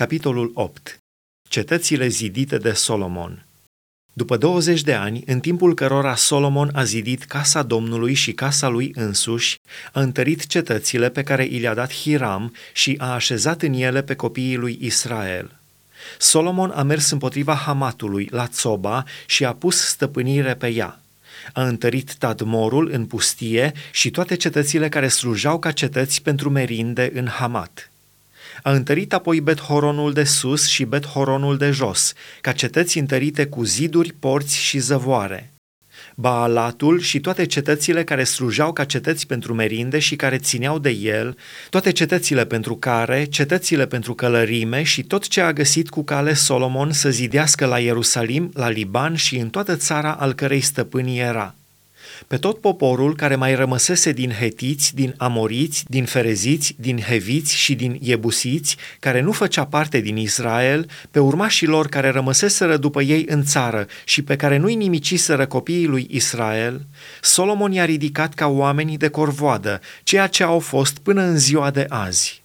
Capitolul 8. Cetățile zidite de Solomon. După 20 de ani, în timpul cărora Solomon a zidit casa Domnului și casa lui însuși, a întărit cetățile pe care i le-a dat Hiram și a așezat în ele pe copiii lui Israel. Solomon a mers împotriva Hamatului la Țoba și a pus stăpânire pe ea. A întărit Tadmorul în pustie și toate cetățile care slujau ca cetăți pentru merinde în Hamat. A întărit apoi Bet-Horonul de sus și Bet-Horonul de jos, ca cetăți întărite cu ziduri, porți și zăvoare. Baalatul și toate cetățile care slujau ca cetăți pentru merinde și care țineau de el, toate cetățile pentru care, cetățile pentru călărime și tot ce a găsit cu cale Solomon să zidească la Ierusalim, la Liban și în toată țara al cărei stăpânii era – pe tot poporul care mai rămăsese din hetiți, din amoriți, din fereziți, din heviți și din iebusiți, care nu făcea parte din Israel, pe urmașii lor care rămăseseră după ei în țară și pe care nu-i nimiciseră copiii lui Israel, Solomon i-a ridicat ca oamenii de corvoadă, ceea ce au fost până în ziua de azi.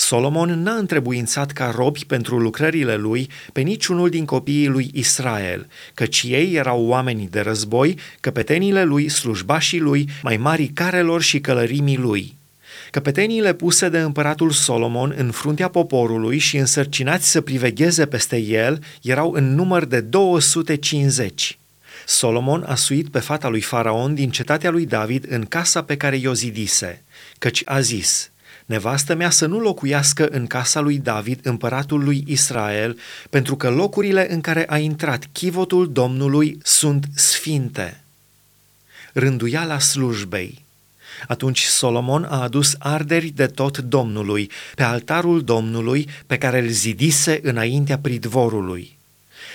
Solomon n-a întrebuințat ca robi pentru lucrările lui pe niciunul din copiii lui Israel, căci ei erau oameni de război, căpetenile lui, slujbașii lui, mai mari carelor și călărimii lui. Căpeteniile puse de împăratul Solomon în fruntea poporului și însărcinați să privegheze peste el erau în număr de 250. Solomon a suit pe fata lui Faraon din cetatea lui David în casa pe care i-o zidise, căci a zis – nevastă mea să nu locuiască în casa lui David, împăratul lui Israel, pentru că locurile în care a intrat chivotul Domnului sunt sfinte. Rânduiala slujbei. Atunci Solomon a adus arderi de tot Domnului, pe altarul Domnului pe care îl zidise înaintea pridvorului.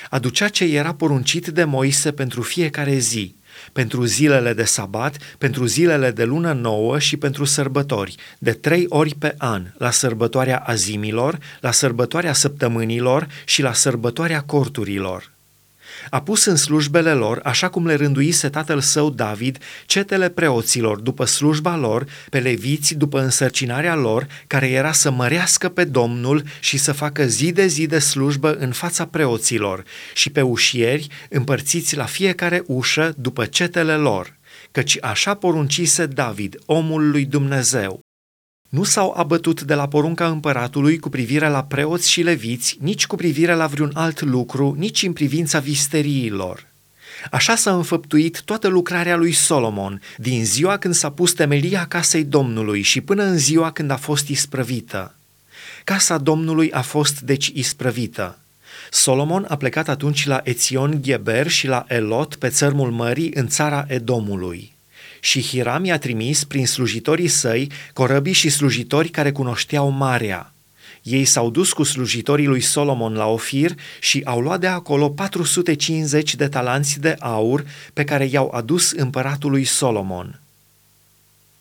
Aducea ce era poruncit de Moise pentru fiecare zi – pentru zilele de sabat, pentru zilele de lună nouă și pentru sărbători, de trei ori pe an, la sărbătoarea azimilor, la sărbătoarea săptămânilor și la sărbătoarea corturilor. A pus în slujbele lor, așa cum le rânduise tatăl său David, cetele preoților după slujba lor, pe leviți după însărcinarea lor, care era să mărească pe Domnul și să facă zi de zi de slujbă în fața preoților, și pe ușieri împărțiți la fiecare ușă după cetele lor, căci așa poruncise David, omul lui Dumnezeu nu s-au abătut de la porunca împăratului cu privire la preoți și leviți, nici cu privire la vreun alt lucru, nici în privința visteriilor. Așa s-a înfăptuit toată lucrarea lui Solomon, din ziua când s-a pus temelia casei Domnului și până în ziua când a fost isprăvită. Casa Domnului a fost deci isprăvită. Solomon a plecat atunci la Ețion Geber și la Elot pe țărmul mării în țara Edomului și Hiram i-a trimis prin slujitorii săi corăbii și slujitori care cunoșteau marea. Ei s-au dus cu slujitorii lui Solomon la Ofir și au luat de acolo 450 de talanți de aur pe care i-au adus împăratului Solomon.